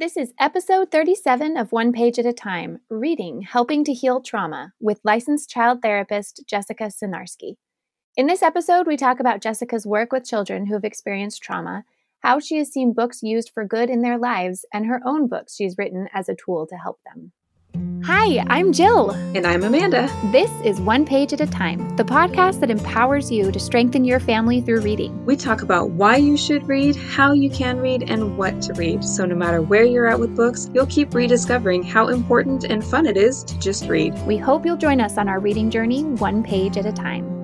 This is episode 37 of One Page at a Time Reading Helping to Heal Trauma with licensed child therapist Jessica Sinarski. In this episode, we talk about Jessica's work with children who have experienced trauma, how she has seen books used for good in their lives, and her own books she's written as a tool to help them. Hi, I'm Jill. And I'm Amanda. This is One Page at a Time, the podcast that empowers you to strengthen your family through reading. We talk about why you should read, how you can read, and what to read. So, no matter where you're at with books, you'll keep rediscovering how important and fun it is to just read. We hope you'll join us on our reading journey, one page at a time.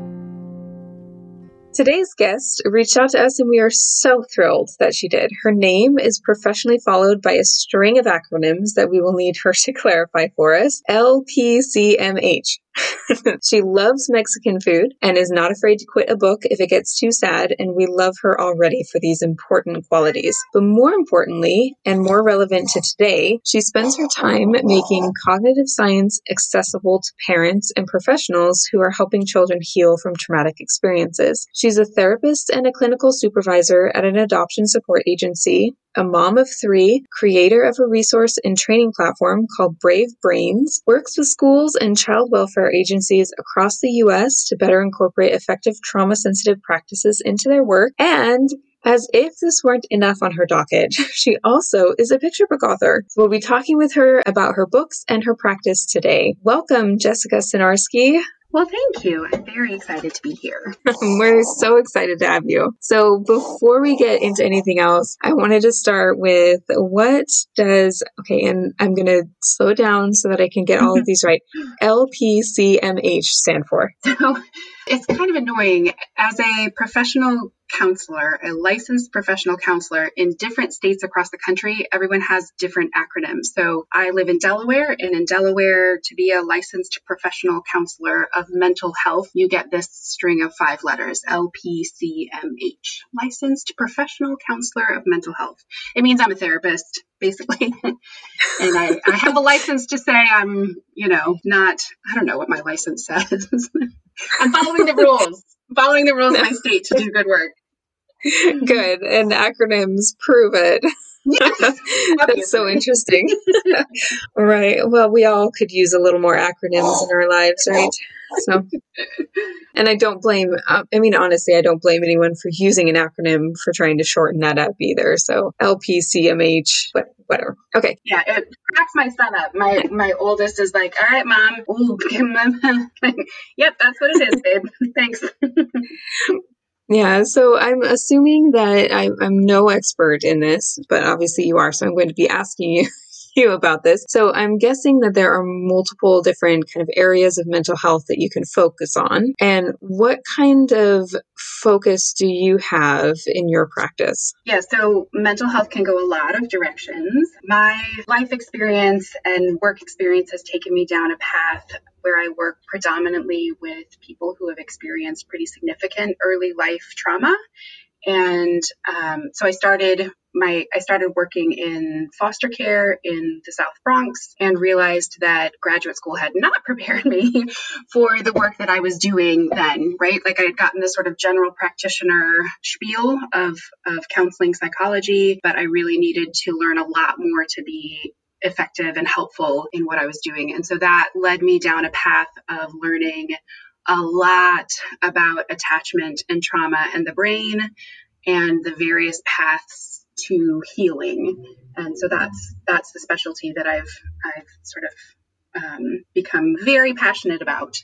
Today's guest reached out to us, and we are so thrilled that she did. Her name is professionally followed by a string of acronyms that we will need her to clarify for us LPCMH. she loves Mexican food and is not afraid to quit a book if it gets too sad, and we love her already for these important qualities. But more importantly, and more relevant to today, she spends her time making cognitive science accessible to parents and professionals who are helping children heal from traumatic experiences. She's a therapist and a clinical supervisor at an adoption support agency, a mom of three, creator of a resource and training platform called Brave Brains, works with schools and child welfare agencies across the U.S. to better incorporate effective trauma sensitive practices into their work, and as if this weren't enough on her docket, she also is a picture book author. We'll be talking with her about her books and her practice today. Welcome, Jessica Sinarski. Well, thank you. I'm very excited to be here. We're so excited to have you. So, before we get into anything else, I wanted to start with what does, okay, and I'm going to slow down so that I can get all of these right. LPCMH stand for. So, it's kind of annoying. As a professional counselor, a licensed professional counselor in different states across the country, everyone has different acronyms. So I live in Delaware, and in Delaware, to be a licensed professional counselor of mental health, you get this string of five letters LPCMH, licensed professional counselor of mental health. It means I'm a therapist, basically. and I, I have a license to say I'm, you know, not, I don't know what my license says. I'm following the rules, following the rules of my state to do good work. Good. And acronyms prove it. Yes, That's so interesting. right. Well, we all could use a little more acronyms in our lives, right? So, and I don't blame, uh, I mean, honestly, I don't blame anyone for using an acronym for trying to shorten that up either. So, LPCMH, whatever. Okay. Yeah, it cracks my son up. My my oldest is like, all right, mom. Ooh, yep, that's what it is, babe. Thanks. Yeah, so I'm assuming that I'm, I'm no expert in this, but obviously you are, so I'm going to be asking you you about this. So I'm guessing that there are multiple different kind of areas of mental health that you can focus on. And what kind of focus do you have in your practice? Yeah, so mental health can go a lot of directions. My life experience and work experience has taken me down a path where I work predominantly with people who have experienced pretty significant early life trauma. And um, so I started my I started working in foster care in the South Bronx and realized that graduate school had not prepared me for the work that I was doing then, right? Like I had gotten this sort of general practitioner spiel of of counseling psychology, but I really needed to learn a lot more to be effective and helpful in what I was doing. And so that led me down a path of learning a lot about attachment and trauma and the brain and the various paths to healing. And so that's that's the specialty that I've I've sort of um, become very passionate about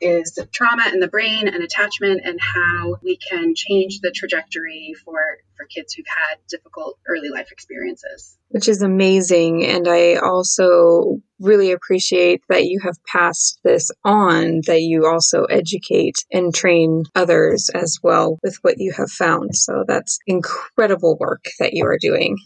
is trauma in the brain and attachment and how we can change the trajectory for for kids who've had difficult early life experiences. Which is amazing. And i also really appreciate that you have passed this on that you also educate and train others as well with what you have found. So that's incredible work that you are doing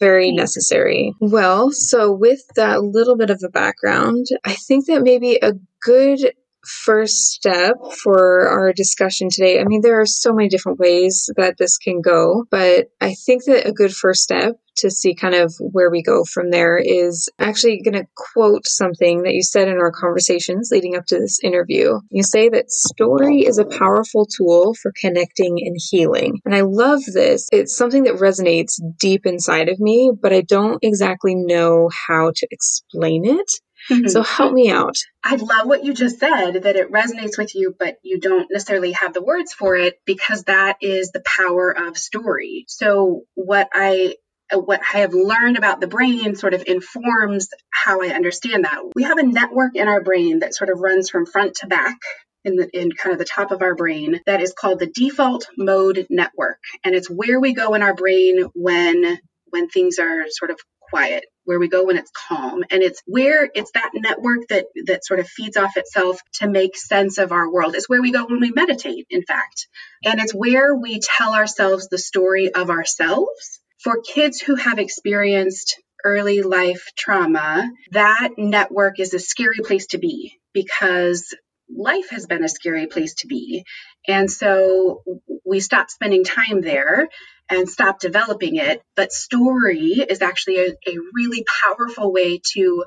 very necessary. Well, so with that little bit of a background, I think that maybe a good first step for our discussion today. I mean, there are so many different ways that this can go, but I think that a good first step to see kind of where we go from there is actually going to quote something that you said in our conversations leading up to this interview. You say that story is a powerful tool for connecting and healing. And I love this. It's something that resonates deep inside of me, but I don't exactly know how to explain it. Mm-hmm. So help me out. I love what you just said that it resonates with you, but you don't necessarily have the words for it because that is the power of story. So what I Uh, what I have learned about the brain sort of informs how I understand that. We have a network in our brain that sort of runs from front to back in the in kind of the top of our brain that is called the default mode network. And it's where we go in our brain when when things are sort of quiet where we go when it's calm. And it's where it's that network that that sort of feeds off itself to make sense of our world. It's where we go when we meditate in fact. And it's where we tell ourselves the story of ourselves for kids who have experienced early life trauma that network is a scary place to be because life has been a scary place to be and so we stop spending time there and stop developing it. But story is actually a, a really powerful way to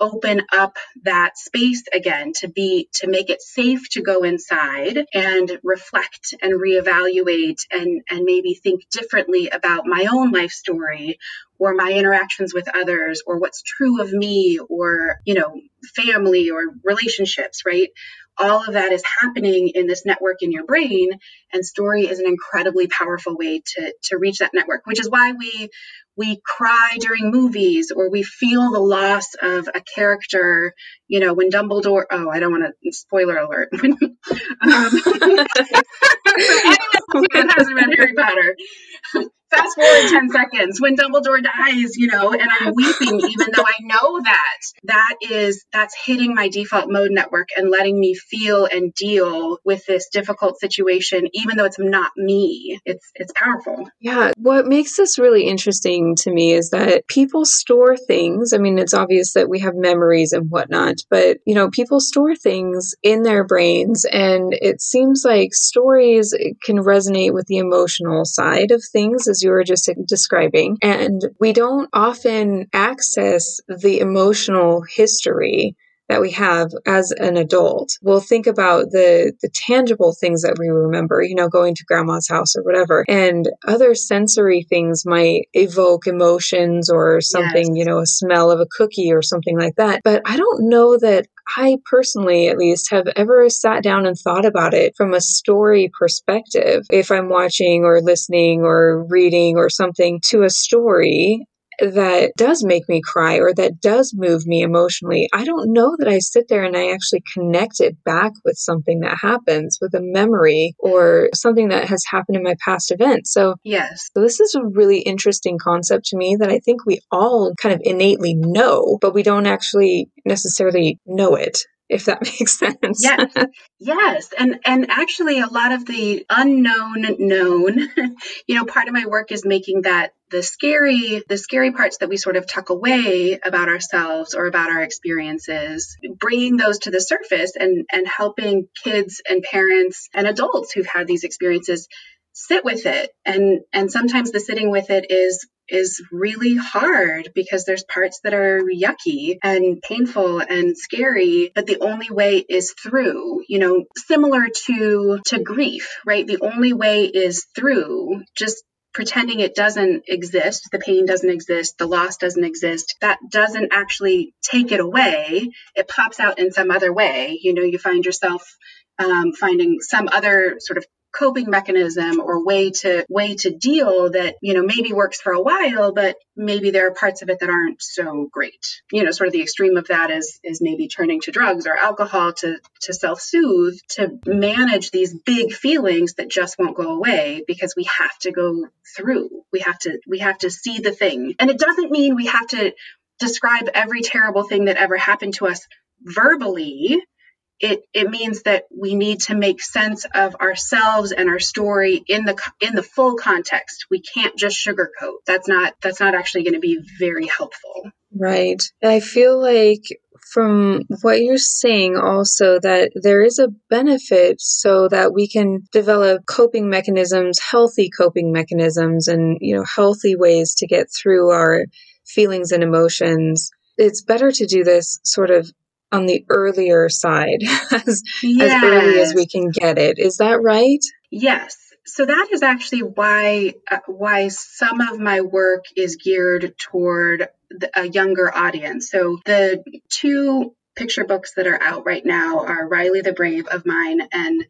open up that space again to be to make it safe to go inside and reflect and reevaluate and and maybe think differently about my own life story or my interactions with others or what's true of me or you know family or relationships right all of that is happening in this network in your brain and story is an incredibly powerful way to to reach that network which is why we we cry during movies or we feel the loss of a character you know when dumbledore oh i don't want to spoiler alert. Um, anyone that hasn't read harry potter fast forward 10 seconds when Dumbledore dies, you know, and I'm weeping, even though I know that that is, that's hitting my default mode network and letting me feel and deal with this difficult situation, even though it's not me. It's, it's powerful. Yeah. What makes this really interesting to me is that people store things. I mean, it's obvious that we have memories and whatnot, but, you know, people store things in their brains and it seems like stories can resonate with the emotional side of things as you were just describing. And we don't often access the emotional history that we have as an adult. We'll think about the the tangible things that we remember, you know, going to grandma's house or whatever. And other sensory things might evoke emotions or something, yes. you know, a smell of a cookie or something like that. But I don't know that I personally, at least, have ever sat down and thought about it from a story perspective. If I'm watching or listening or reading or something to a story, that does make me cry or that does move me emotionally, I don't know that I sit there and I actually connect it back with something that happens, with a memory or something that has happened in my past event. So, yes. So, this is a really interesting concept to me that I think we all kind of innately know, but we don't actually necessarily know it if that makes sense. yes. Yes. And and actually a lot of the unknown known, you know, part of my work is making that the scary the scary parts that we sort of tuck away about ourselves or about our experiences bringing those to the surface and and helping kids and parents and adults who've had these experiences sit with it and and sometimes the sitting with it is is really hard because there's parts that are yucky and painful and scary but the only way is through you know similar to to grief right the only way is through just pretending it doesn't exist, the pain doesn't exist, the loss doesn't exist, that doesn't actually take it away. It pops out in some other way. You know, you find yourself um, finding some other sort of coping mechanism or way to way to deal that you know maybe works for a while but maybe there are parts of it that aren't so great. You know sort of the extreme of that is is maybe turning to drugs or alcohol to to self-soothe to manage these big feelings that just won't go away because we have to go through. We have to we have to see the thing. And it doesn't mean we have to describe every terrible thing that ever happened to us verbally it it means that we need to make sense of ourselves and our story in the in the full context. We can't just sugarcoat. That's not that's not actually going to be very helpful. Right. I feel like from what you're saying also that there is a benefit so that we can develop coping mechanisms, healthy coping mechanisms, and, you know, healthy ways to get through our feelings and emotions. It's better to do this sort of on the earlier side as, yes. as early as we can get it. Is that right? Yes. So that is actually why uh, why some of my work is geared toward the, a younger audience. So the two picture books that are out right now are Riley the Brave of mine and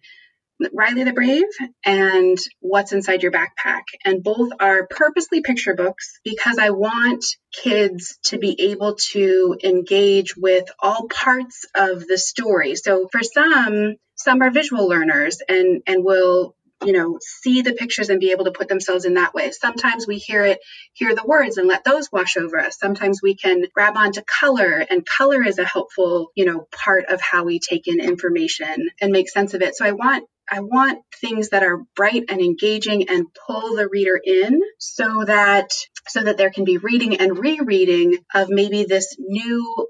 Riley the Brave and What's Inside Your Backpack. And both are purposely picture books because I want kids to be able to engage with all parts of the story. So for some, some are visual learners and, and will you know see the pictures and be able to put themselves in that way sometimes we hear it hear the words and let those wash over us sometimes we can grab onto color and color is a helpful you know part of how we take in information and make sense of it so i want I want things that are bright and engaging and pull the reader in so that so that there can be reading and rereading of maybe this new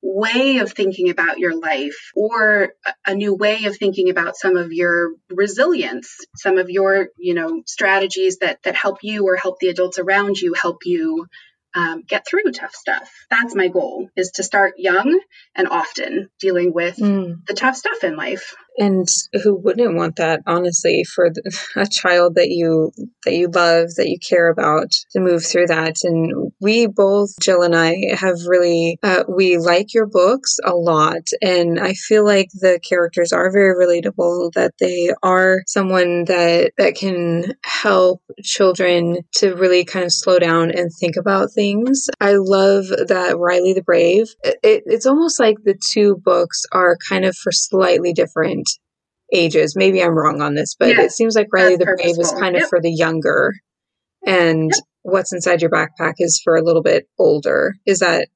way of thinking about your life or a new way of thinking about some of your resilience some of your you know strategies that that help you or help the adults around you help you um, get through tough stuff. That's my goal is to start young and often dealing with mm. the tough stuff in life. And who wouldn't want that, honestly, for a child that you that you love, that you care about, to move through that. And we both, Jill and I, have really uh, we like your books a lot, and I feel like the characters are very relatable. That they are someone that that can help children to really kind of slow down and think about things. I love that Riley the Brave. It, it's almost like the two books are kind of for slightly different ages. Maybe I'm wrong on this, but it seems like Riley the Brave is kind of yep. for the younger, and yep. What's Inside Your Backpack is for a little bit older. Is that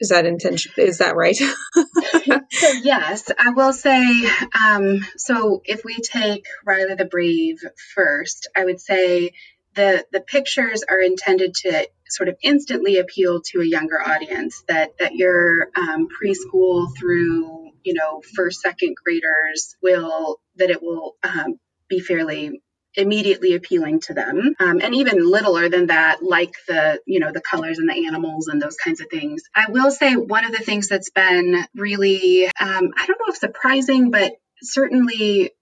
is that intention? Is that right? so yes, I will say. Um, so if we take Riley the Brave first, I would say the the pictures are intended to sort of instantly appeal to a younger audience. That that your um, preschool through you know first second graders will that it will um, be fairly immediately appealing to them. Um, and even littler than that like the you know the colors and the animals and those kinds of things. I will say one of the things that's been really um, i don't know if surprising but certainly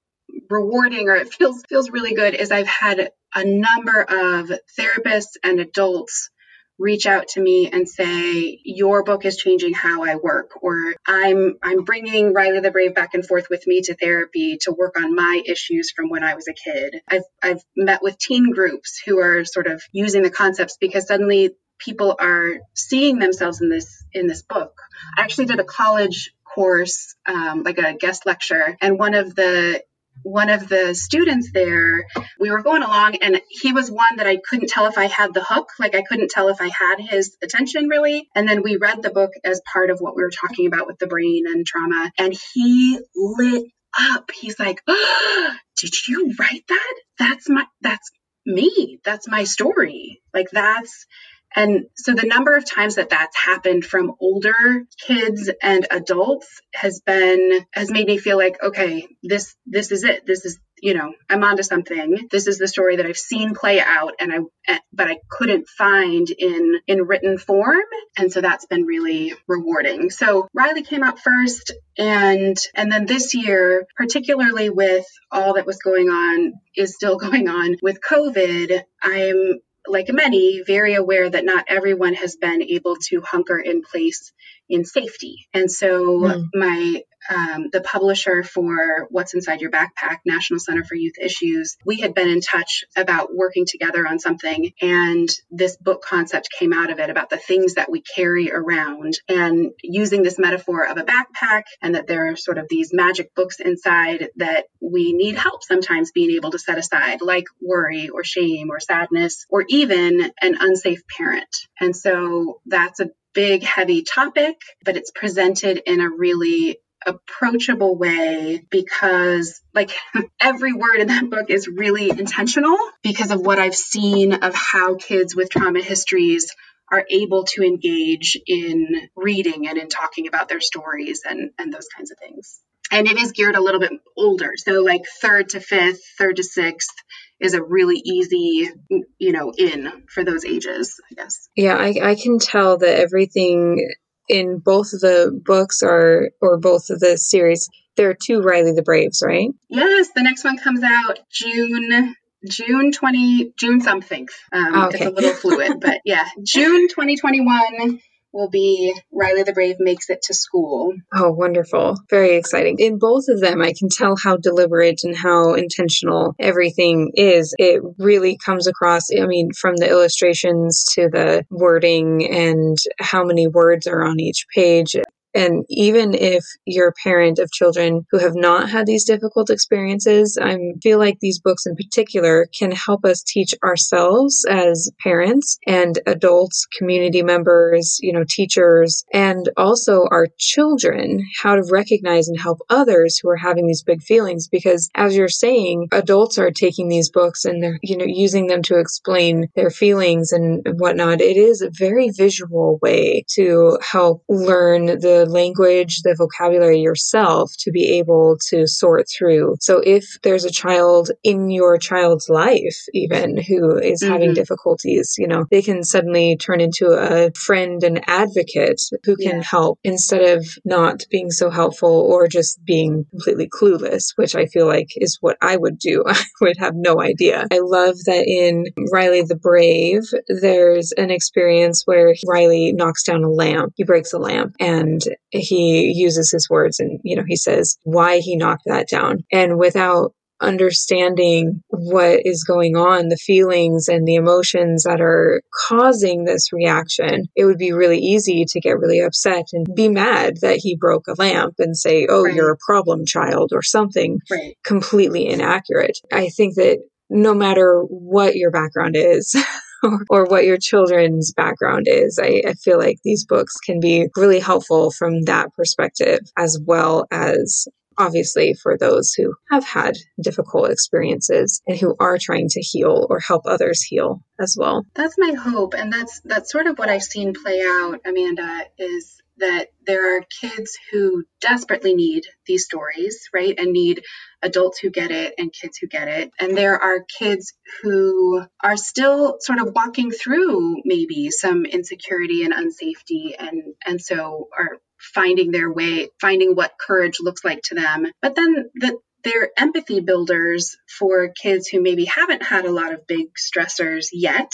rewarding or it feels feels really good is i've had a number of therapists and adults reach out to me and say your book is changing how I work or I'm I'm bringing Riley the Brave back and forth with me to therapy to work on my issues from when I was a kid. I've I've met with teen groups who are sort of using the concepts because suddenly people are seeing themselves in this in this book. I actually did a college course, um, like a guest lecture, and one of the one of the students there, we were going along, and he was one that I couldn't tell if I had the hook. Like, I couldn't tell if I had his attention really. And then we read the book as part of what we were talking about with the brain and trauma, and he lit up. He's like, oh, Did you write that? That's my, that's me. That's my story. Like, that's, and so the number of times that that's happened from older kids and adults has been has made me feel like okay, this this is it. This is you know I'm onto something. This is the story that I've seen play out, and I eh, but I couldn't find in in written form, and so that's been really rewarding. So Riley came out first, and and then this year, particularly with all that was going on, is still going on with COVID. I'm like many, very aware that not everyone has been able to hunker in place in safety. And so mm. my um, the publisher for What's Inside Your Backpack, National Center for Youth Issues, we had been in touch about working together on something. And this book concept came out of it about the things that we carry around and using this metaphor of a backpack and that there are sort of these magic books inside that we need help sometimes being able to set aside, like worry or shame or sadness or even an unsafe parent. And so that's a big, heavy topic, but it's presented in a really approachable way because like every word in that book is really intentional because of what I've seen of how kids with trauma histories are able to engage in reading and in talking about their stories and, and those kinds of things. And it is geared a little bit older. So, like third to fifth, third to sixth is a really easy, you know, in for those ages, I guess. Yeah, I, I can tell that everything in both of the books are, or both of the series, there are two Riley the Braves, right? Yes, the next one comes out June June 20, June something. Um, oh, okay. It's a little fluid, but yeah, June 2021 will be Riley the Brave makes it to school. Oh, wonderful. Very exciting. In both of them, I can tell how deliberate and how intentional everything is. It really comes across, I mean, from the illustrations to the wording and how many words are on each page. And even if you're a parent of children who have not had these difficult experiences, I feel like these books in particular can help us teach ourselves as parents and adults, community members, you know, teachers, and also our children how to recognize and help others who are having these big feelings. Because as you're saying, adults are taking these books and they're, you know, using them to explain their feelings and whatnot. It is a very visual way to help learn the language, the vocabulary yourself to be able to sort through. So if there's a child in your child's life, even who is mm-hmm. having difficulties, you know, they can suddenly turn into a friend and advocate who can yeah. help instead of not being so helpful or just being completely clueless, which I feel like is what I would do. I would have no idea. I love that in Riley the Brave, there's an experience where Riley knocks down a lamp. He breaks a lamp and he uses his words and, you know, he says why he knocked that down. And without understanding what is going on, the feelings and the emotions that are causing this reaction, it would be really easy to get really upset and be mad that he broke a lamp and say, oh, right. you're a problem child or something right. completely inaccurate. I think that no matter what your background is, or, what your children's background is. I, I feel like these books can be really helpful from that perspective, as well as obviously for those who have had difficult experiences and who are trying to heal or help others heal as well. That's my hope and that's that's sort of what I've seen play out Amanda is that there are kids who desperately need these stories, right? And need adults who get it and kids who get it. And there are kids who are still sort of walking through maybe some insecurity and unsafety and and so are finding their way, finding what courage looks like to them. But then the they're empathy builders for kids who maybe haven't had a lot of big stressors yet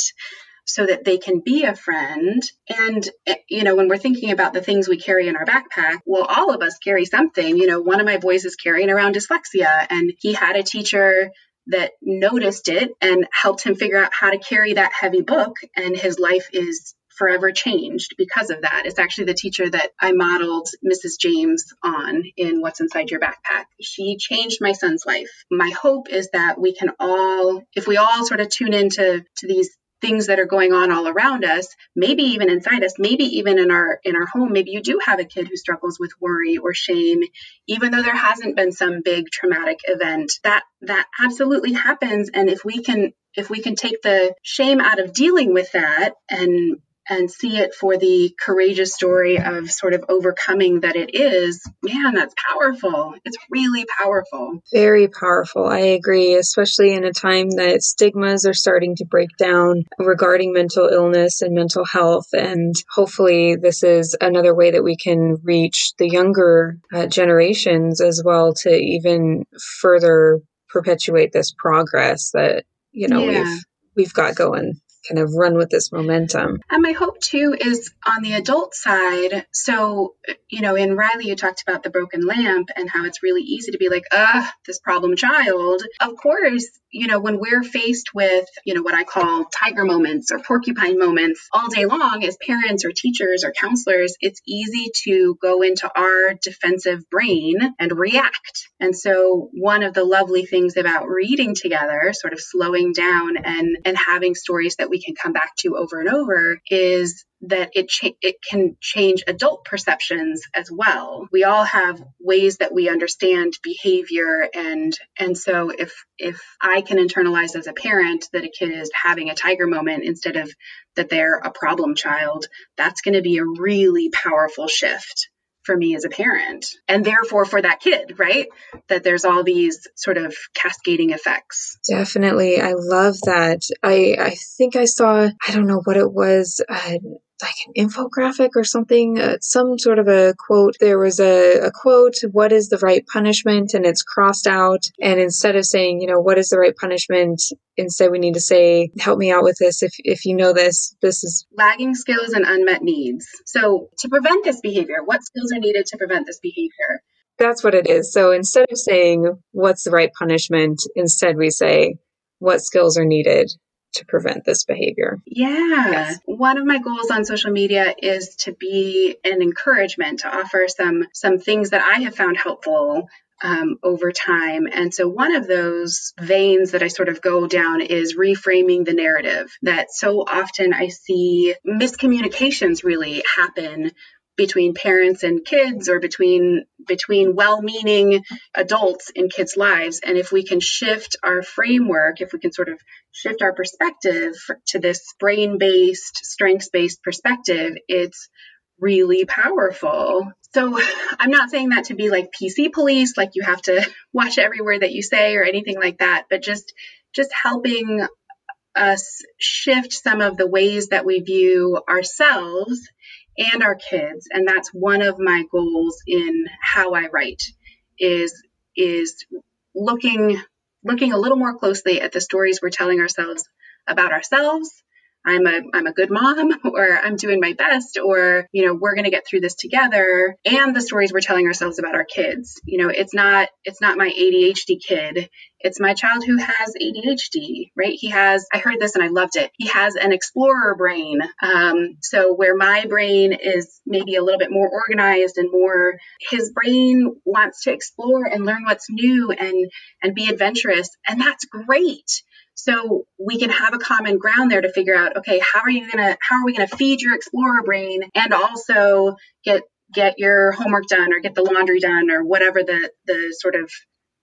so that they can be a friend. And, eh, you know, when we're thinking about the things we carry in our backpack, well, all of us carry something. You know, one of my boys is carrying around dyslexia, and he had a teacher that noticed it and helped him figure out how to carry that heavy book, and his life is forever changed because of that. It's actually the teacher that I modeled Mrs. James on in What's Inside Your Backpack. She changed my son's life. My hope is that we can all, if we all sort of tune into to these things that are going on all around us maybe even inside us maybe even in our in our home maybe you do have a kid who struggles with worry or shame even though there hasn't been some big traumatic event. That that absolutely happens. And if we can if we can take the shame out of dealing with that and and see it for the courageous story of sort of overcoming that it is, man, that's powerful. It's really powerful. Very powerful. I agree, especially in a time that stigmas are starting to break down regarding mental illness and mental health. And hopefully, this is another way that we can reach the younger uh, generations as well to even further perpetuate this progress that, you know, yeah. we've we've got going kind of run with this momentum. And my hope too is on the adult side. So, you know, in Riley, you talked about the broken lamp and how it's really easy to be like, ah, this problem child. Of course, you know, when we're faced with, you know, what I call tiger moments or porcupine moments all day long as parents or teachers or counselors, it's easy to go into our defensive brain and react. And so one of the lovely things about reading together, sort of slowing down and and having stories that we can come back to over and over is that it cha- it can change adult perceptions as well. We all have ways that we understand behavior and and so if if I can internalize as a parent that a kid is having a tiger moment instead of that they're a problem child, that's going to be a really powerful shift for me as a parent and therefore for that kid, right? That there's all these sort of cascading effects. Definitely. I love that. I I think I saw I don't know what it was. Uh, like an infographic or something, uh, some sort of a quote. There was a, a quote, what is the right punishment? And it's crossed out. And instead of saying, you know, what is the right punishment? Instead, we need to say, help me out with this. If, if you know this, this is lagging skills and unmet needs. So to prevent this behavior, what skills are needed to prevent this behavior? That's what it is. So instead of saying, what's the right punishment? Instead, we say, what skills are needed to prevent this behavior. Yeah. Yes. One of my goals on social media is to be an encouragement to offer some some things that I have found helpful um, over time. And so, one of those veins that I sort of go down is reframing the narrative. That so often I see miscommunications really happen between parents and kids or between between well-meaning adults in kids lives. And if we can shift our framework if we can sort of shift our perspective to this brain-based strengths-based perspective it's really powerful. So i'm not saying that to be like pc police like you have to watch every word that you say or anything like that but just just helping us shift some of the ways that we view ourselves and our kids and that's one of my goals in how i write is is looking looking a little more closely at the stories we're telling ourselves about ourselves I'm a I'm a good mom or I'm doing my best or you know we're going to get through this together. And the stories we're telling ourselves about our kids. You know it's not it's not my ADHD kid. It's my child who has ADHD right? He has I heard this and I loved it. He has an explorer brain. Um, so where my brain is maybe a little bit more organized and more his brain wants to explore and learn what's new and and be adventurous. And that's great so we can have a common ground there to figure out, okay, how are you gonna how are we gonna feed your explorer brain and also get get your homework done or get the laundry done or whatever the the sort of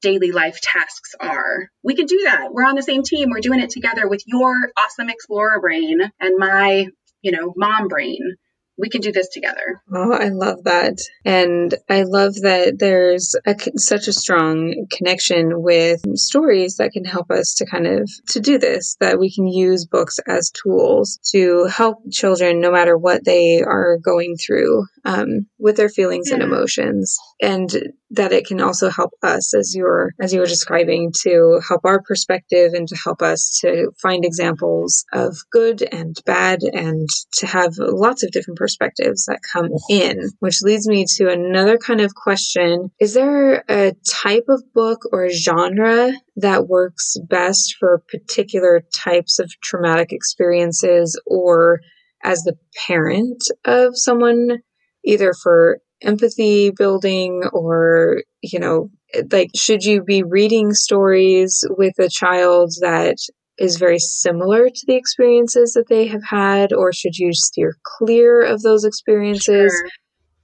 daily life tasks are. We can do that. We're on the same team. We're doing it together with your awesome explorer brain and my, you know, mom brain we can do this together. Oh, I love that. And I love that there's a, such a strong connection with stories that can help us to kind of to do this that we can use books as tools to help children no matter what they are going through um, with their feelings yeah. and emotions and that it can also help us as you're as you were describing to help our perspective and to help us to find examples of good and bad and to have lots of different perspectives that come in which leads me to another kind of question. Is there a type of book or genre that works best for particular types of traumatic experiences or as the parent of someone either for empathy building or, you know, like, should you be reading stories with a child that is very similar to the experiences that they have had, or should you steer clear of those experiences? Sure.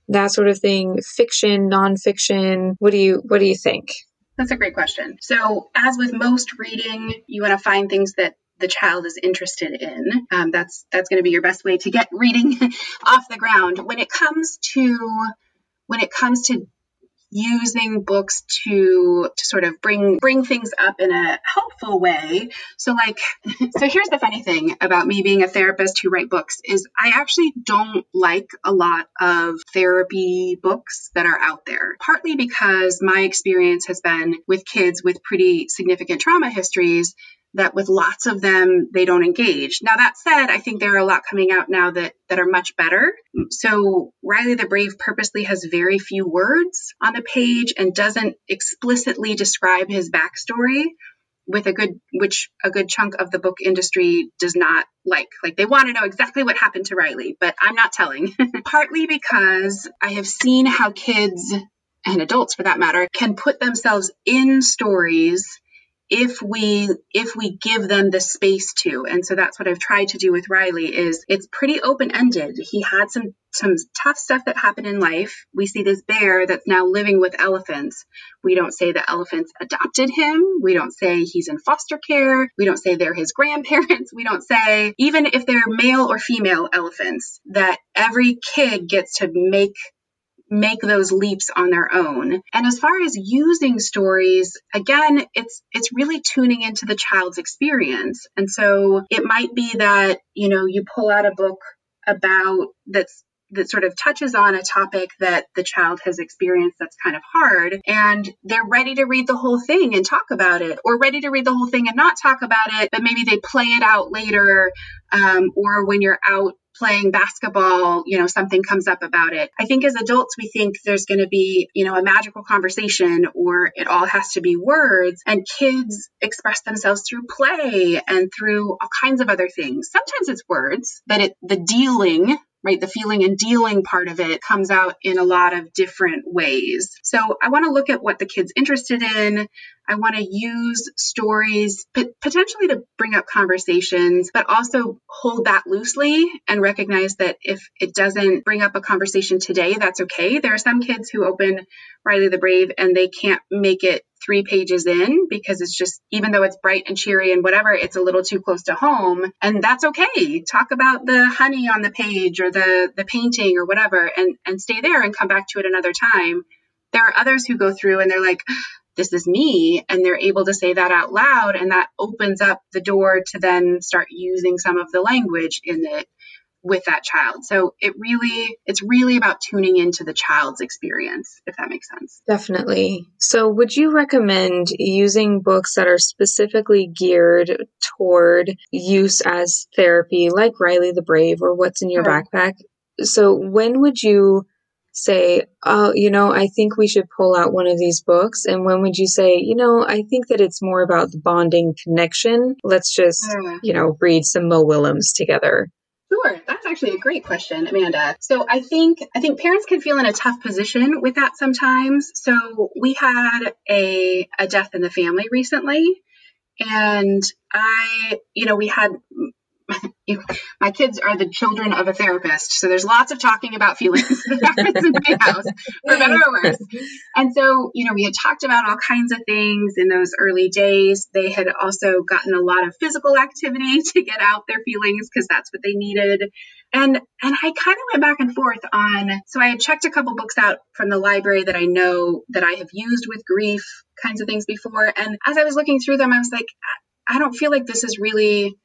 That sort of thing. Fiction, nonfiction. What do you What do you think? That's a great question. So, as with most reading, you want to find things that the child is interested in. Um, that's that's going to be your best way to get reading off the ground. When it comes to when it comes to using books to to sort of bring bring things up in a helpful way. So like so here's the funny thing about me being a therapist who write books is i actually don't like a lot of therapy books that are out there partly because my experience has been with kids with pretty significant trauma histories that with lots of them they don't engage. Now that said, I think there are a lot coming out now that that are much better. So Riley the Brave purposely has very few words on the page and doesn't explicitly describe his backstory with a good which a good chunk of the book industry does not like like they want to know exactly what happened to Riley but I'm not telling partly because I have seen how kids and adults for that matter can put themselves in stories if we if we give them the space to. And so that's what i've tried to do with riley is it's pretty open ended he had some some tough stuff that happened in life. We see this bear that's now living with elephants. We don't say the elephants adopted him. We don't say he's in foster care. We don't say they're his grandparents. We don't say even if they're male or female elephants that every kid gets to make make those leaps on their own. And as far as using stories, again, it's it's really tuning into the child's experience. And so it might be that, you know, you pull out a book about that's that sort of touches on a topic that the child has experienced that's kind of hard and they're ready to read the whole thing and talk about it or ready to read the whole thing and not talk about it but maybe they play it out later um, or when you're out playing basketball, you know, something comes up about it. I think as adults, we think there's going to be, you know, a magical conversation or it all has to be words. And kids express themselves through play and through all kinds of other things. Sometimes it's words, but it, the dealing right? The feeling and dealing part of it comes out in a lot of different ways. So I want to look at what the kid's interested in. I want to use stories potentially to bring up conversations, but also hold that loosely and recognize that if it doesn't bring up a conversation today, that's okay. There are some kids who open Riley the Brave and they can't make it three pages in because it's just, even though it's bright and cheery and whatever, it's a little too close to home. And that's okay. Talk about the honey on the page or the, the painting or whatever and, and stay there and come back to it another time. There are others who go through and they're like, this is me and they're able to say that out loud and that opens up the door to then start using some of the language in it with that child. So it really it's really about tuning into the child's experience if that makes sense. Definitely. So would you recommend using books that are specifically geared toward use as therapy like Riley the Brave or What's in Your sure. Backpack? So when would you say, oh, you know, I think we should pull out one of these books? And when would you say, you know, I think that it's more about the bonding connection? Let's just, mm. you know, read some Mo Willems together. Sure, that's actually a great question, Amanda. So I think I think parents can feel in a tough position with that sometimes. So we had a a death in the family recently, and I, you know, we had my kids are the children of a therapist, so there's lots of talking about feelings in my house, for better or worse. And so, you know, we had talked about all kinds of things in those early days. They had also gotten a lot of physical activity to get out their feelings because that's what they needed. And and I kind of went back and forth on. So I had checked a couple books out from the library that I know that I have used with grief kinds of things before. And as I was looking through them, I was like, I don't feel like this is really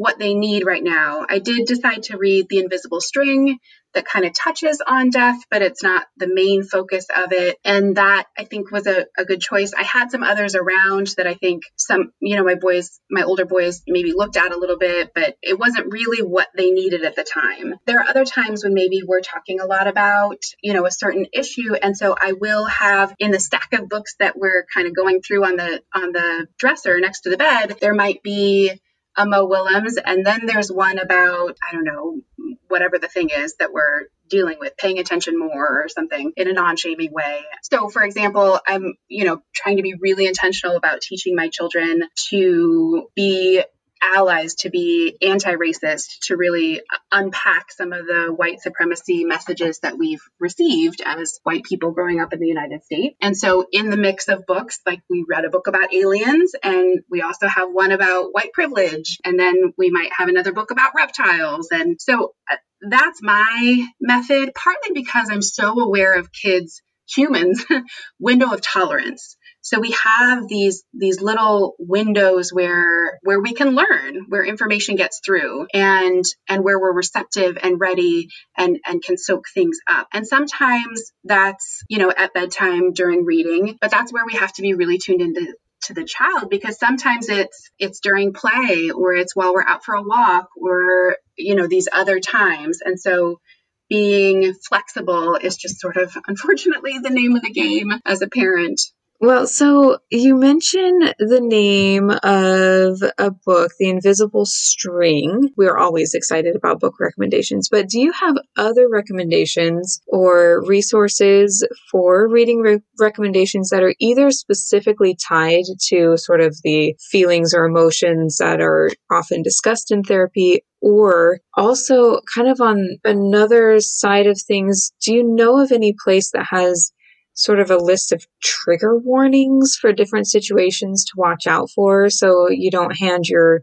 what they need right now. I did decide to read The Invisible String that kind of touches on death, but it's not the main focus of it. And that I think was a, a good choice. I had some others around that I think some, you know, my boys, my older boys maybe looked at a little bit, but it wasn't really what they needed at the time. There are other times when maybe we're talking a lot about, you know, a certain issue. And so I will have in the stack of books that we're kind of going through on the on the dresser next to the bed, there might be Mo Willems, and then there's one about I don't know whatever the thing is that we're dealing with, paying attention more or something in a non-shaming way. So, for example, I'm you know trying to be really intentional about teaching my children to be allies to be anti racist, to really unpack some of the white supremacy messages that we've received as white people growing up in the United States. And so, in the mix of books, like we read a book about aliens, and we also have one about white privilege, and then we might have another book about reptiles. And so, uh, that's my method, partly because I'm so aware of kids' humans window of tolerance so we have these these little windows where where we can learn, where information gets through and and where we're receptive and ready and and can soak things up. And sometimes that's, you know, at bedtime during reading, but that's where we have to be really tuned into to the child because sometimes it's it's during play or it's while we're out for a walk or you know these other times and so being flexible is just sort of unfortunately the name of the game as a parent Well, so you mentioned the name of a book, The Invisible String. We're always excited about book recommendations, but do you have other recommendations or resources for reading re- recommendations that are either specifically tied to sort of the feelings or emotions that are often discussed in therapy or also kind of on another side of things, do you know of any place that has sort of a list of trigger warnings for different situations to watch out for so you don't hand your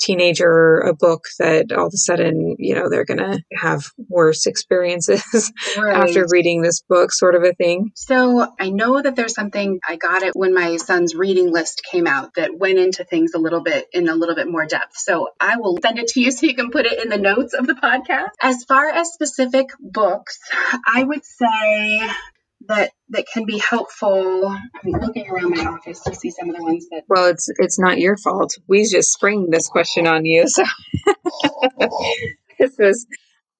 teenager a book that all of a sudden, you know, they're going to have worse experiences right. after reading this book, sort of a thing. So I know that there's something I got it when my son's reading list came out that went into things a little bit in a little bit more depth. So I will send it to you so you can put it in the notes of the podcast. As far as specific books, I would say that that can be helpful. I'm looking around my office to see some of the ones that. Well, it's it's not your fault. We just spring this question on you, so this is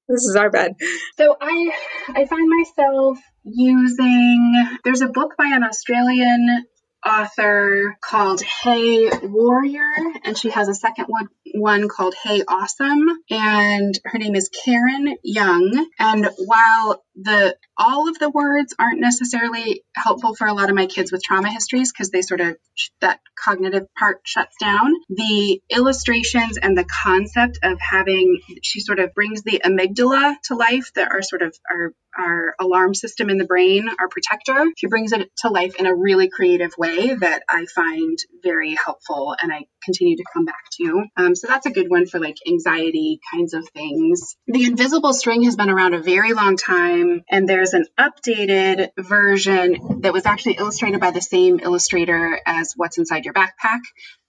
this is our bad. So I I find myself using. There's a book by an Australian author called Hey Warrior, and she has a second one, one called Hey Awesome, and her name is Karen Young. And while the all of the words aren't necessarily helpful for a lot of my kids with trauma histories because they sort of that cognitive part shuts down, the illustrations and the concept of having she sort of brings the amygdala to life that are sort of our our alarm system in the brain, our protector. She brings it to life in a really creative way that I find very helpful and I continue to come back to. Um, so that's a good one for like anxiety kinds of things. The invisible string has been around a very long time, and there's an updated version that was actually illustrated by the same illustrator as What's Inside Your Backpack.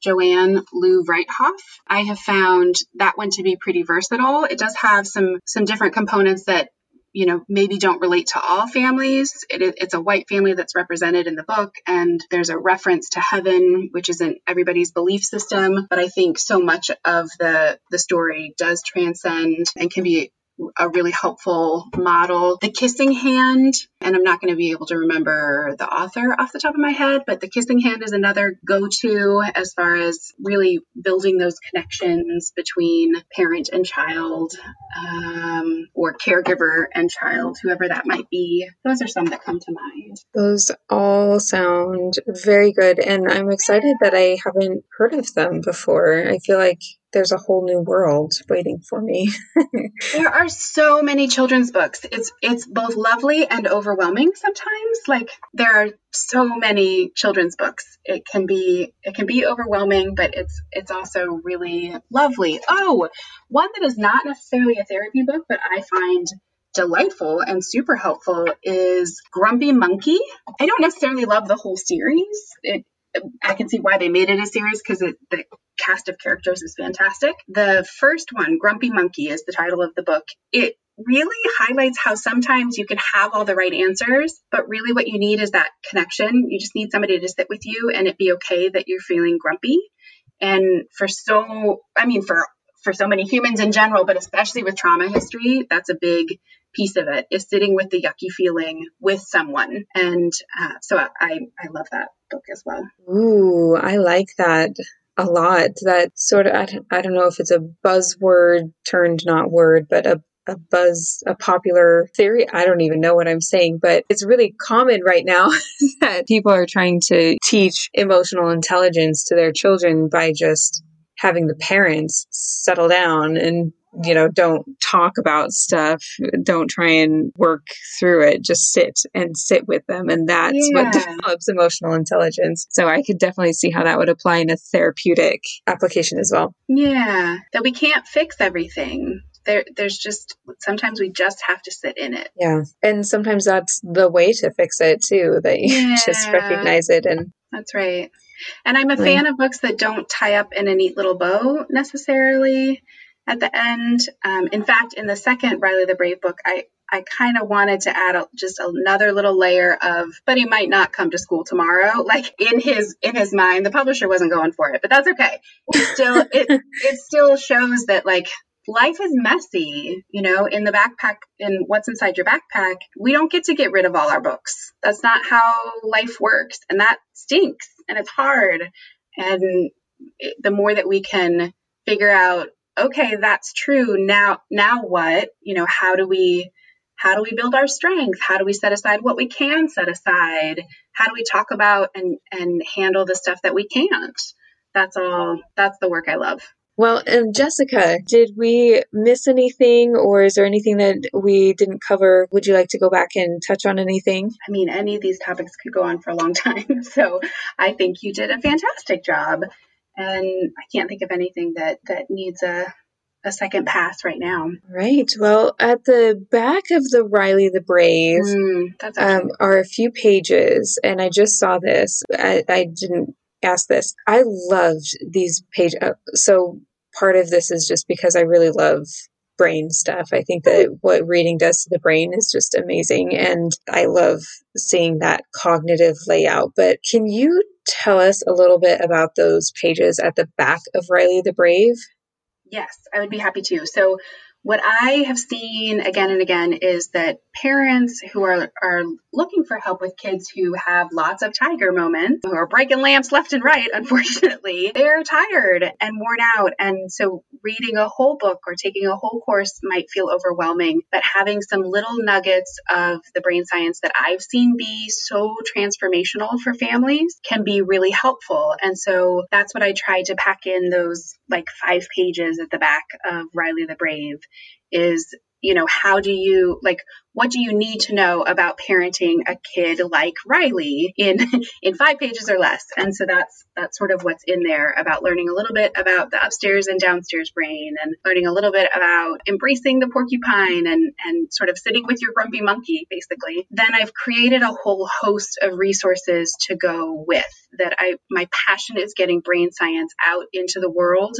Joanne Lew-Vriethoff. I have found that one to be pretty versatile. It does have some some different components that you know, maybe don't relate to all families. It, it's a white family that's represented in the book, and there's a reference to heaven, which isn't everybody's belief system. But I think so much of the the story does transcend and can be a really helpful model. The Kissing Hand, and I'm not going to be able to remember the author off the top of my head, but The Kissing Hand is another go to as far as really building those connections between parent and child um, or caregiver and child, whoever that might be. Those are some that come to mind. Those all sound very good, and I'm excited that I haven't heard of them before. I feel like there's a whole new world waiting for me. there are so many children's books. It's it's both lovely and overwhelming sometimes. Like there are so many children's books. It can be it can be overwhelming, but it's it's also really lovely. Oh, one that is not necessarily a therapy book, but I find delightful and super helpful is Grumpy Monkey. I don't necessarily love the whole series. It, I can see why they made it a series because the cast of characters is fantastic. The first one, Grumpy Monkey, is the title of the book. It really highlights how sometimes you can have all the right answers, but really what you need is that connection. You just need somebody to sit with you and it be okay that you're feeling grumpy. And for so, I mean, for for so many humans in general, but especially with trauma history, that's a big piece of it is sitting with the yucky feeling with someone. And uh, so I, I love that book as well. Ooh, I like that a lot. That sort of, I don't, I don't know if it's a buzzword turned not word, but a a buzz, a popular theory. I don't even know what I'm saying, but it's really common right now that people are trying to teach emotional intelligence to their children by just having the parents settle down and you know, don't talk about stuff. Don't try and work through it. Just sit and sit with them. And that's yeah. what develops emotional intelligence. So I could definitely see how that would apply in a therapeutic application as well. Yeah. That we can't fix everything. There, there's just sometimes we just have to sit in it. Yeah. And sometimes that's the way to fix it too, that you yeah. just recognize it and that's right. And I'm a fan of books that don't tie up in a neat little bow necessarily at the end. Um, in fact, in the second Riley the Brave book, I I kind of wanted to add a, just another little layer of, but he might not come to school tomorrow. Like in his in his mind, the publisher wasn't going for it, but that's okay. It still it it still shows that like life is messy, you know, in the backpack, in what's inside your backpack. We don't get to get rid of all our books. That's not how life works. And that stinks and it's hard. And the more that we can figure out, okay, that's true. Now, now what? You know, how do we how do we build our strength how do we set aside what we can set aside how do we talk about and and handle the stuff that we can't that's all that's the work i love well, and Jessica, did we miss anything or is there anything that we didn't cover? Would you like to go back and touch on anything? I mean, any of these topics could go on for a long time. So I think you did a fantastic job. And I can't think of anything that, that needs a, a second pass right now. Right. Well, at the back of the Riley the Brave mm, um, are a few pages, and I just saw this. I, I didn't ask this. I loved these pages. Uh, so part of this is just because I really love brain stuff. I think that what reading does to the brain is just amazing. And I love seeing that cognitive layout. But can you tell us a little bit about those pages at the back of Riley the Brave? Yes, I would be happy to. So, what I have seen again and again is that parents who are, are looking for help with kids who have lots of tiger moments, who are breaking lamps left and right, unfortunately, they're tired and worn out. And so reading a whole book or taking a whole course might feel overwhelming, but having some little nuggets of the brain science that I've seen be so transformational for families can be really helpful. And so that's what I tried to pack in those like five pages at the back of Riley the Brave is you know how do you like what do you need to know about parenting a kid like Riley in in 5 pages or less? And so that's that's sort of what's in there about learning a little bit about the upstairs and downstairs brain and learning a little bit about embracing the porcupine and and sort of sitting with your grumpy monkey basically. Then I've created a whole host of resources to go with that I my passion is getting brain science out into the world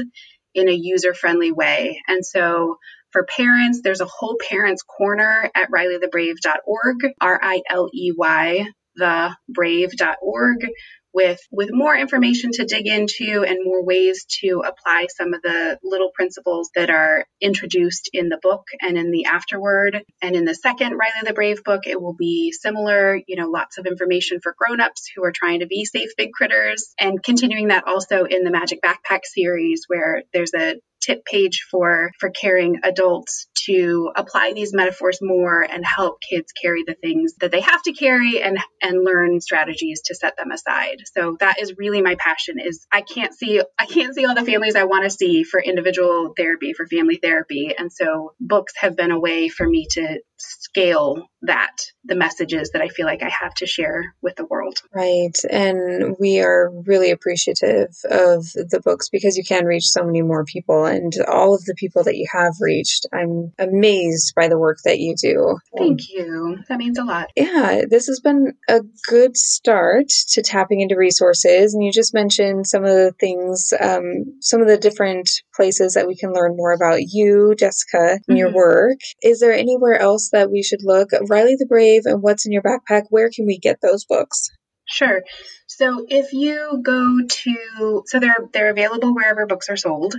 in a user friendly way. And so for parents, there's a whole parents corner at rileythebrave.org, R I L E Y, thebrave.org, with with more information to dig into and more ways to apply some of the little principles that are introduced in the book and in the afterword. And in the second Riley the Brave book, it will be similar, you know, lots of information for grown-ups who are trying to be safe big critters and continuing that also in the Magic Backpack series where there's a tip page for for caring adults to apply these metaphors more and help kids carry the things that they have to carry and and learn strategies to set them aside. So that is really my passion is I can't see I can't see all the families I want to see for individual therapy for family therapy and so books have been a way for me to scale that the messages that I feel like I have to share with the world. Right. And we are really appreciative of the books because you can reach so many more people and all of the people that you have reached. I'm amazed by the work that you do. Thank you. That means a lot. Yeah, this has been a good start to tapping into resources. And you just mentioned some of the things, um, some of the different places that we can learn more about you, Jessica, and mm-hmm. your work. Is there anywhere else that we should look? Riley the Brave and What's in Your Backpack, where can we get those books? Sure. So if you go to so they're they're available wherever books are sold.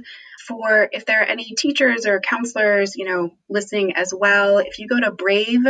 For if there are any teachers or counselors, you know, listening as well, if you go to Brave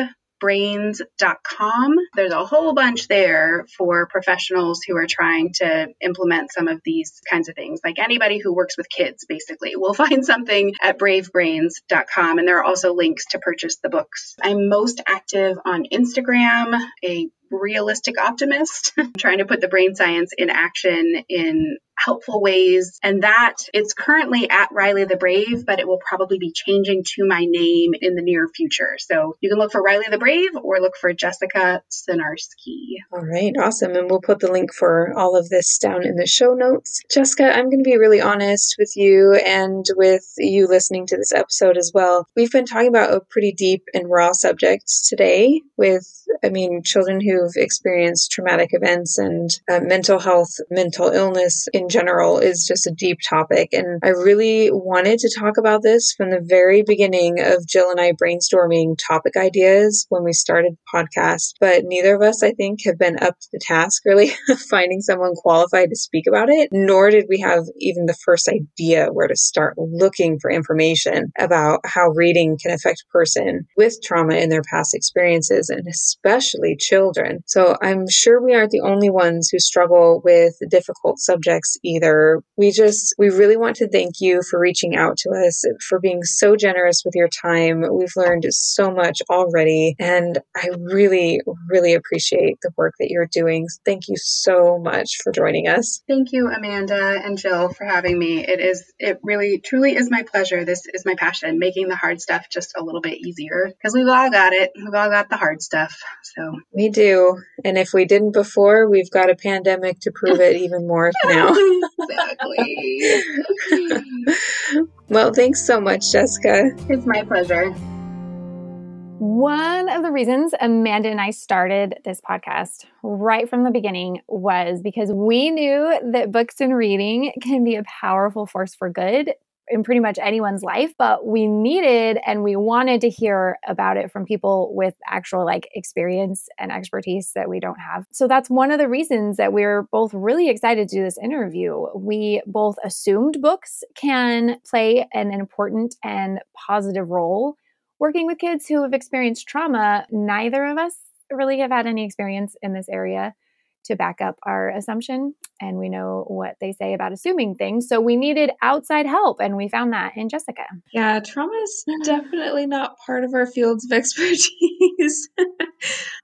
brains.com. There's a whole bunch there for professionals who are trying to implement some of these kinds of things. Like anybody who works with kids, basically, will find something at bravebrains.com. And there are also links to purchase the books. I'm most active on Instagram, a realistic optimist, trying to put the brain science in action in helpful ways. And that it's currently at Riley the Brave, but it will probably be changing to my name in the near future. So you can look for Riley the Brave or look for Jessica Sinarski. All right, awesome. And we'll put the link for all of this down in the show notes. Jessica, I'm going to be really honest with you and with you listening to this episode as well. We've been talking about a pretty deep and raw subject today with, I mean, children who who've experienced traumatic events and uh, mental health, mental illness in general is just a deep topic. And I really wanted to talk about this from the very beginning of Jill and I brainstorming topic ideas when we started the podcast. But neither of us, I think, have been up to the task really of finding someone qualified to speak about it, nor did we have even the first idea where to start looking for information about how reading can affect a person with trauma in their past experiences and especially children. So I'm sure we aren't the only ones who struggle with difficult subjects either. We just, we really want to thank you for reaching out to us, for being so generous with your time. We've learned so much already, and I really, really appreciate the work that you're doing. Thank you so much for joining us. Thank you, Amanda and Jill, for having me. It is, it really, truly is my pleasure. This is my passion, making the hard stuff just a little bit easier because we've all got it. We've all got the hard stuff. So we do. And if we didn't before, we've got a pandemic to prove it even more now. exactly. well, thanks so much, Jessica. It's my pleasure. One of the reasons Amanda and I started this podcast right from the beginning was because we knew that books and reading can be a powerful force for good in pretty much anyone's life, but we needed and we wanted to hear about it from people with actual like experience and expertise that we don't have. So that's one of the reasons that we're both really excited to do this interview. We both assumed books can play an important and positive role working with kids who have experienced trauma. Neither of us really have had any experience in this area to back up our assumption. And we know what they say about assuming things. So we needed outside help. And we found that in Jessica. Yeah, trauma is definitely not part of our fields of expertise.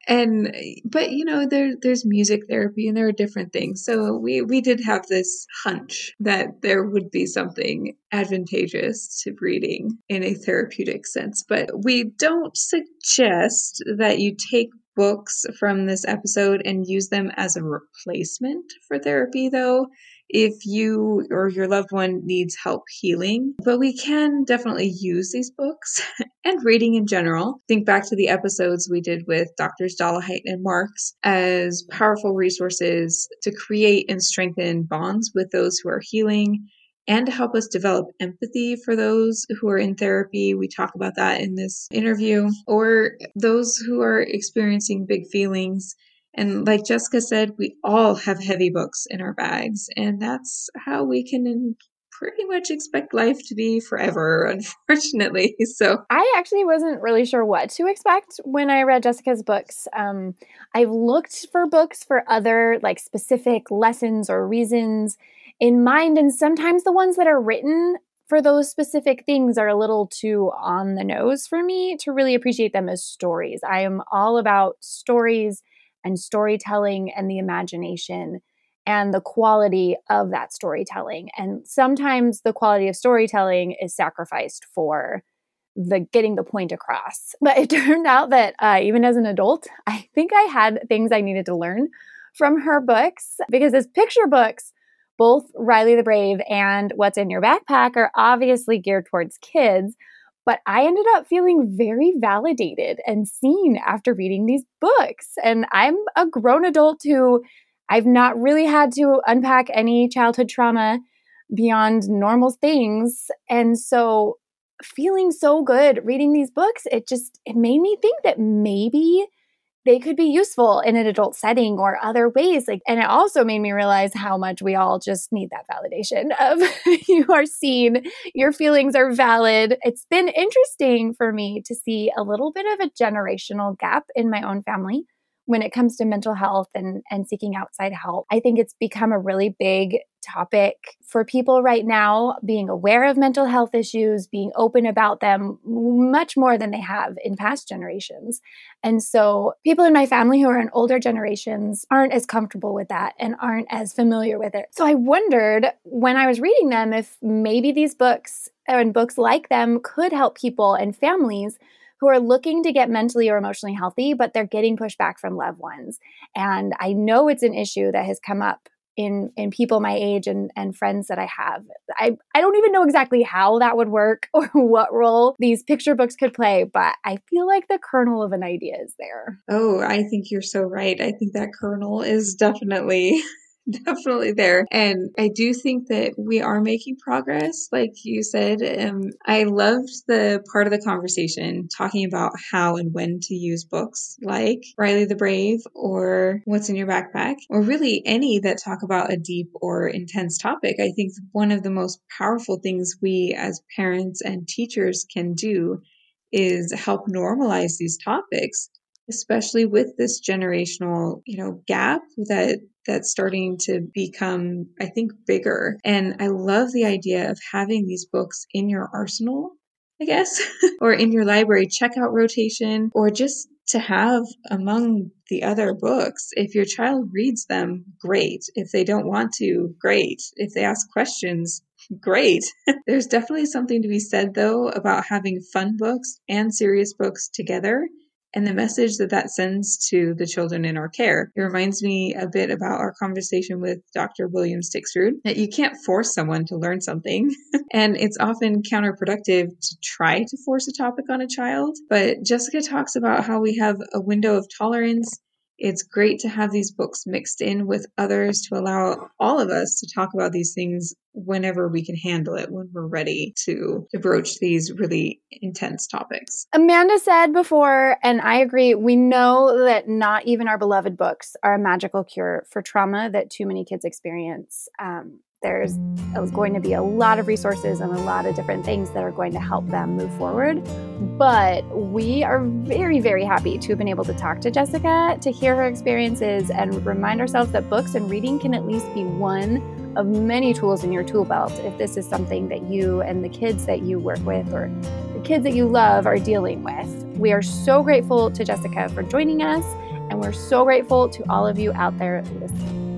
and but you know, there there's music therapy and there are different things. So we we did have this hunch that there would be something advantageous to reading in a therapeutic sense. But we don't suggest that you take books from this episode and use them as a replacement for therapy, though, if you or your loved one needs help healing. But we can definitely use these books and reading in general. Think back to the episodes we did with Doctors Dollahite and Marks as powerful resources to create and strengthen bonds with those who are healing and to help us develop empathy for those who are in therapy. We talk about that in this interview, or those who are experiencing big feelings. And like Jessica said, we all have heavy books in our bags, and that's how we can pretty much expect life to be forever, unfortunately. So I actually wasn't really sure what to expect when I read Jessica's books. Um, I've looked for books for other like specific lessons or reasons in mind. And sometimes the ones that are written for those specific things are a little too on the nose for me to really appreciate them as stories. I am all about stories and storytelling and the imagination and the quality of that storytelling. And sometimes the quality of storytelling is sacrificed for the getting the point across. But it turned out that uh, even as an adult, I think I had things I needed to learn from her books because as picture books, both Riley the Brave and What's in Your Backpack are obviously geared towards kids, but I ended up feeling very validated and seen after reading these books. And I'm a grown adult who I've not really had to unpack any childhood trauma beyond normal things. And so feeling so good reading these books, it just it made me think that maybe they could be useful in an adult setting or other ways like and it also made me realize how much we all just need that validation of you are seen your feelings are valid. It's been interesting for me to see a little bit of a generational gap in my own family when it comes to mental health and, and seeking outside help. I think it's become a really big topic for people right now, being aware of mental health issues, being open about them much more than they have in past generations. And so, people in my family who are in older generations aren't as comfortable with that and aren't as familiar with it. So, I wondered when I was reading them if maybe these books and books like them could help people and families who are looking to get mentally or emotionally healthy, but they're getting pushback from loved ones. And I know it's an issue that has come up in in people my age and and friends that I have. I I don't even know exactly how that would work or what role these picture books could play, but I feel like the kernel of an idea is there. Oh, I think you're so right. I think that kernel is definitely definitely there. And I do think that we are making progress, like you said. Um, I loved the part of the conversation talking about how and when to use books like Riley the Brave or What's in Your Backpack, or really any that talk about a deep or intense topic. I think one of the most powerful things we as parents and teachers can do is help normalize these topics especially with this generational you know gap that that's starting to become i think bigger. And i love the idea of having these books in your arsenal i guess or in your library checkout rotation or just to have among the other books. If your child reads them great. If they don't want to great. If they ask questions great. There's definitely something to be said though about having fun books and serious books together and the message that that sends to the children in our care. It reminds me a bit about our conversation with Dr. William Stixrud that you can't force someone to learn something. and it's often counterproductive to try to force a topic on a child. But Jessica talks about how we have a window of tolerance it's great to have these books mixed in with others to allow all of us to talk about these things whenever we can handle it, when we're ready to, to broach these really intense topics. Amanda said before, and I agree, we know that not even our beloved books are a magical cure for trauma that too many kids experience. Um, there's going to be a lot of resources and a lot of different things that are going to help them move forward. But we are very, very happy to have been able to talk to Jessica, to hear her experiences, and remind ourselves that books and reading can at least be one of many tools in your tool belt if this is something that you and the kids that you work with or the kids that you love are dealing with. We are so grateful to Jessica for joining us, and we're so grateful to all of you out there listening.